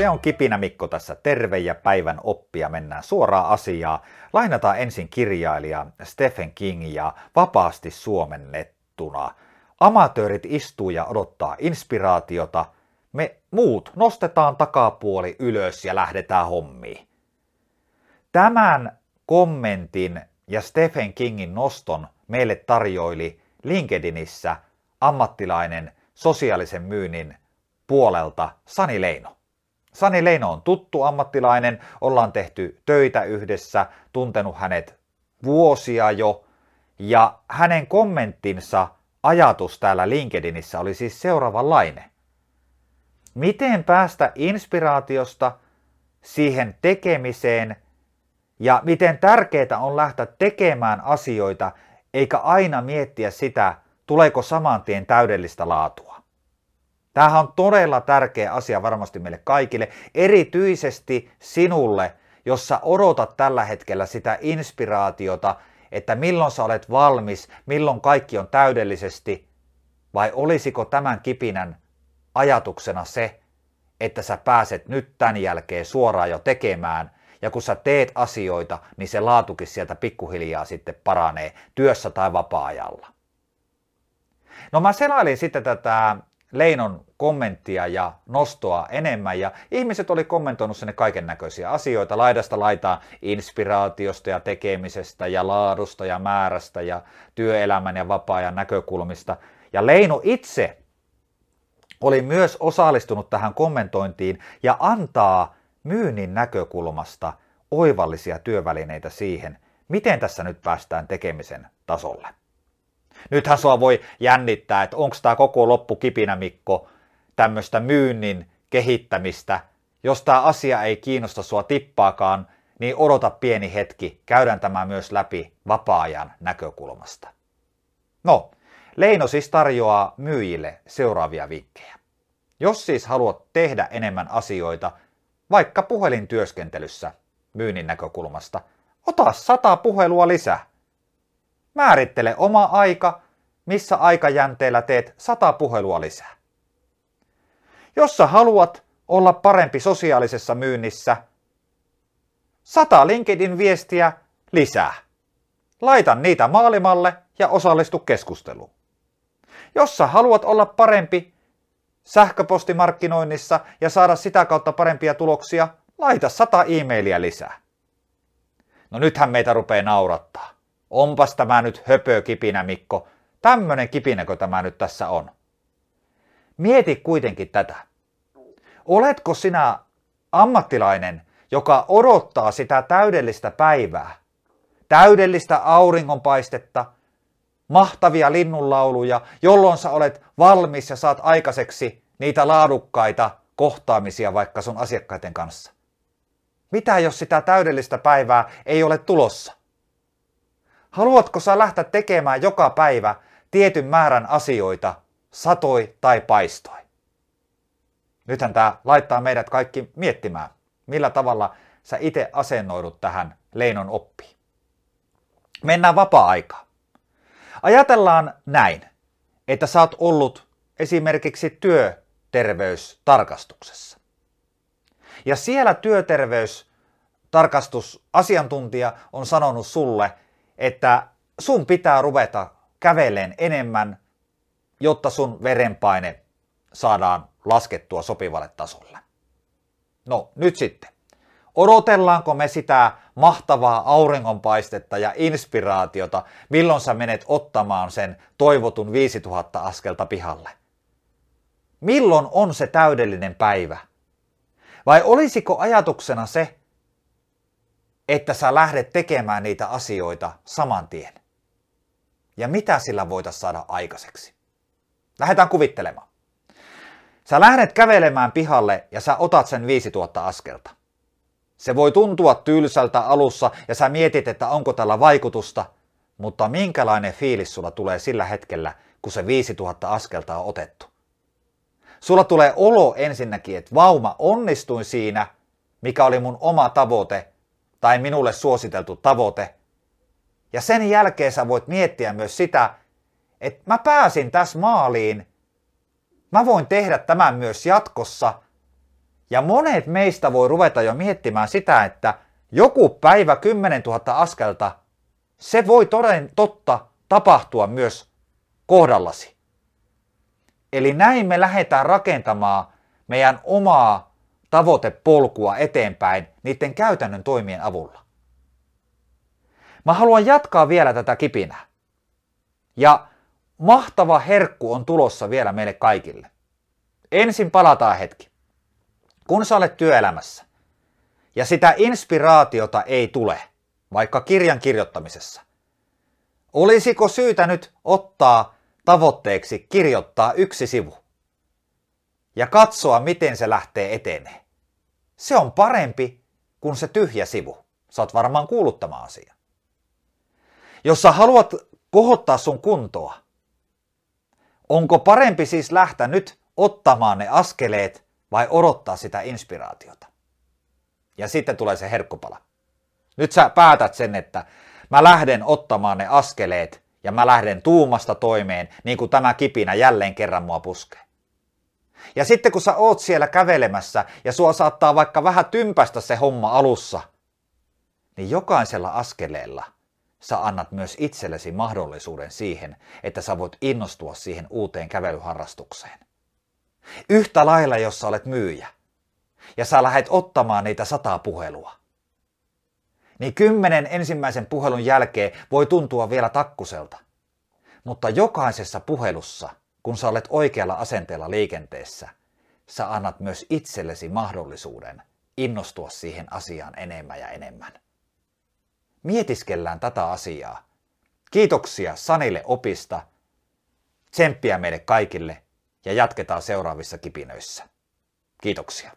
Se on Kipinä Mikko tässä terve ja päivän oppia mennään suoraan asiaa. Lainataan ensin kirjailija Stephen King ja vapaasti suomennettuna. Amatöörit istuu ja odottaa inspiraatiota. Me muut nostetaan takapuoli ylös ja lähdetään hommiin. Tämän kommentin ja Stephen Kingin noston meille tarjoili LinkedInissä ammattilainen sosiaalisen myynnin puolelta Sani Leino. Sani Leino on tuttu ammattilainen, ollaan tehty töitä yhdessä, tuntenut hänet vuosia jo, ja hänen kommenttinsa ajatus täällä LinkedInissä oli siis seuraavanlainen. Miten päästä inspiraatiosta siihen tekemiseen ja miten tärkeää on lähteä tekemään asioita, eikä aina miettiä sitä, tuleeko saman tien täydellistä laatua. Tämähän on todella tärkeä asia varmasti meille kaikille, erityisesti sinulle, jos sä odotat tällä hetkellä sitä inspiraatiota, että milloin sä olet valmis, milloin kaikki on täydellisesti, vai olisiko tämän kipinän ajatuksena se, että sä pääset nyt tämän jälkeen suoraan jo tekemään, ja kun sä teet asioita, niin se laatukin sieltä pikkuhiljaa sitten paranee työssä tai vapaa-ajalla. No mä selailin sitten tätä Leinon kommenttia ja nostoa enemmän ja ihmiset oli kommentoinut sinne kaiken näköisiä asioita laidasta laitaa inspiraatiosta ja tekemisestä ja laadusta ja määrästä ja työelämän ja vapaa-ajan näkökulmista. Ja Leino itse oli myös osallistunut tähän kommentointiin ja antaa myynnin näkökulmasta oivallisia työvälineitä siihen, miten tässä nyt päästään tekemisen tasolle. Nythän sua voi jännittää, että onko tämä koko loppu Mikko tämmöistä myynnin kehittämistä. Jos tämä asia ei kiinnosta sua tippaakaan, niin odota pieni hetki, käydään tämä myös läpi vapaa-ajan näkökulmasta. No, Leino siis tarjoaa myyjille seuraavia vinkkejä. Jos siis haluat tehdä enemmän asioita, vaikka puhelintyöskentelyssä myynnin näkökulmasta, ota sata puhelua lisää. Määrittele oma aika, missä aikajänteellä teet sata puhelua lisää. Jos sä haluat olla parempi sosiaalisessa myynnissä, sata LinkedIn-viestiä lisää. Laita niitä maailmalle ja osallistu keskusteluun. Jos sä haluat olla parempi sähköpostimarkkinoinnissa ja saada sitä kautta parempia tuloksia, laita sata e-mailia lisää. No nythän meitä rupeaa naurattaa. Onpas tämä nyt höpö kipinä, Mikko. Tämmönen kipinäkö tämä nyt tässä on? Mieti kuitenkin tätä. Oletko sinä ammattilainen, joka odottaa sitä täydellistä päivää, täydellistä auringonpaistetta, mahtavia linnunlauluja, jolloin sä olet valmis ja saat aikaiseksi niitä laadukkaita kohtaamisia vaikka sun asiakkaiden kanssa? Mitä jos sitä täydellistä päivää ei ole tulossa? Haluatko sä lähteä tekemään joka päivä tietyn määrän asioita, satoi tai paistoi? Nythän tämä laittaa meidät kaikki miettimään, millä tavalla sä itse asennoidut tähän Leinon oppiin. Mennään vapaa-aikaan. Ajatellaan näin, että sä oot ollut esimerkiksi työterveystarkastuksessa. Ja siellä työterveystarkastusasiantuntija on sanonut sulle, että sun pitää ruveta käveleen enemmän, jotta sun verenpaine saadaan laskettua sopivalle tasolle. No nyt sitten. Odotellaanko me sitä mahtavaa auringonpaistetta ja inspiraatiota, milloin sä menet ottamaan sen toivotun 5000 askelta pihalle? Milloin on se täydellinen päivä? Vai olisiko ajatuksena se, että sä lähdet tekemään niitä asioita saman tien? Ja mitä sillä voitaisiin saada aikaiseksi? Lähdetään kuvittelemaan. Sä lähdet kävelemään pihalle ja sä otat sen 5000 askelta. Se voi tuntua tylsältä alussa ja sä mietit, että onko tällä vaikutusta, mutta minkälainen fiilis sulla tulee sillä hetkellä, kun se 5000 askelta on otettu? Sulla tulee olo ensinnäkin, että vauma onnistuin siinä, mikä oli mun oma tavoite tai minulle suositeltu tavoite. Ja sen jälkeen sä voit miettiä myös sitä, että mä pääsin tässä maaliin, mä voin tehdä tämän myös jatkossa Ja monet meistä voi ruveta jo miettimään sitä, että joku päivä 10 000 askelta, se voi toden totta tapahtua myös kohdallasi. Eli näin me lähdetään rakentamaan meidän omaa tavoitepolkua eteenpäin niiden käytännön toimien avulla. Mä haluan jatkaa vielä tätä kipinää. Ja mahtava herkku on tulossa vielä meille kaikille. Ensin palataan hetki. Kun sä olet työelämässä ja sitä inspiraatiota ei tule, vaikka kirjan kirjoittamisessa, olisiko syytä nyt ottaa tavoitteeksi kirjoittaa yksi sivu ja katsoa, miten se lähtee etenee. Se on parempi kuin se tyhjä sivu. Oot varmaan kuullut tämä asia. Jos sä haluat kohottaa sun kuntoa, onko parempi siis lähteä nyt ottamaan ne askeleet vai odottaa sitä inspiraatiota? Ja sitten tulee se herkkupala. Nyt sä päätät sen, että mä lähden ottamaan ne askeleet ja mä lähden tuumasta toimeen, niin kuin tämä kipinä jälleen kerran mua puskee. Ja sitten kun sä oot siellä kävelemässä ja sua saattaa vaikka vähän tympästä se homma alussa, niin jokaisella askeleella sä annat myös itsellesi mahdollisuuden siihen, että sä voit innostua siihen uuteen kävelyharrastukseen. Yhtä lailla, jos sä olet myyjä ja sä lähdet ottamaan niitä sataa puhelua, niin kymmenen ensimmäisen puhelun jälkeen voi tuntua vielä takkuselta. Mutta jokaisessa puhelussa, kun sä olet oikealla asenteella liikenteessä, sä annat myös itsellesi mahdollisuuden innostua siihen asiaan enemmän ja enemmän. Mietiskellään tätä asiaa. Kiitoksia Sanille opista, tsemppiä meille kaikille ja jatketaan seuraavissa kipinöissä. Kiitoksia.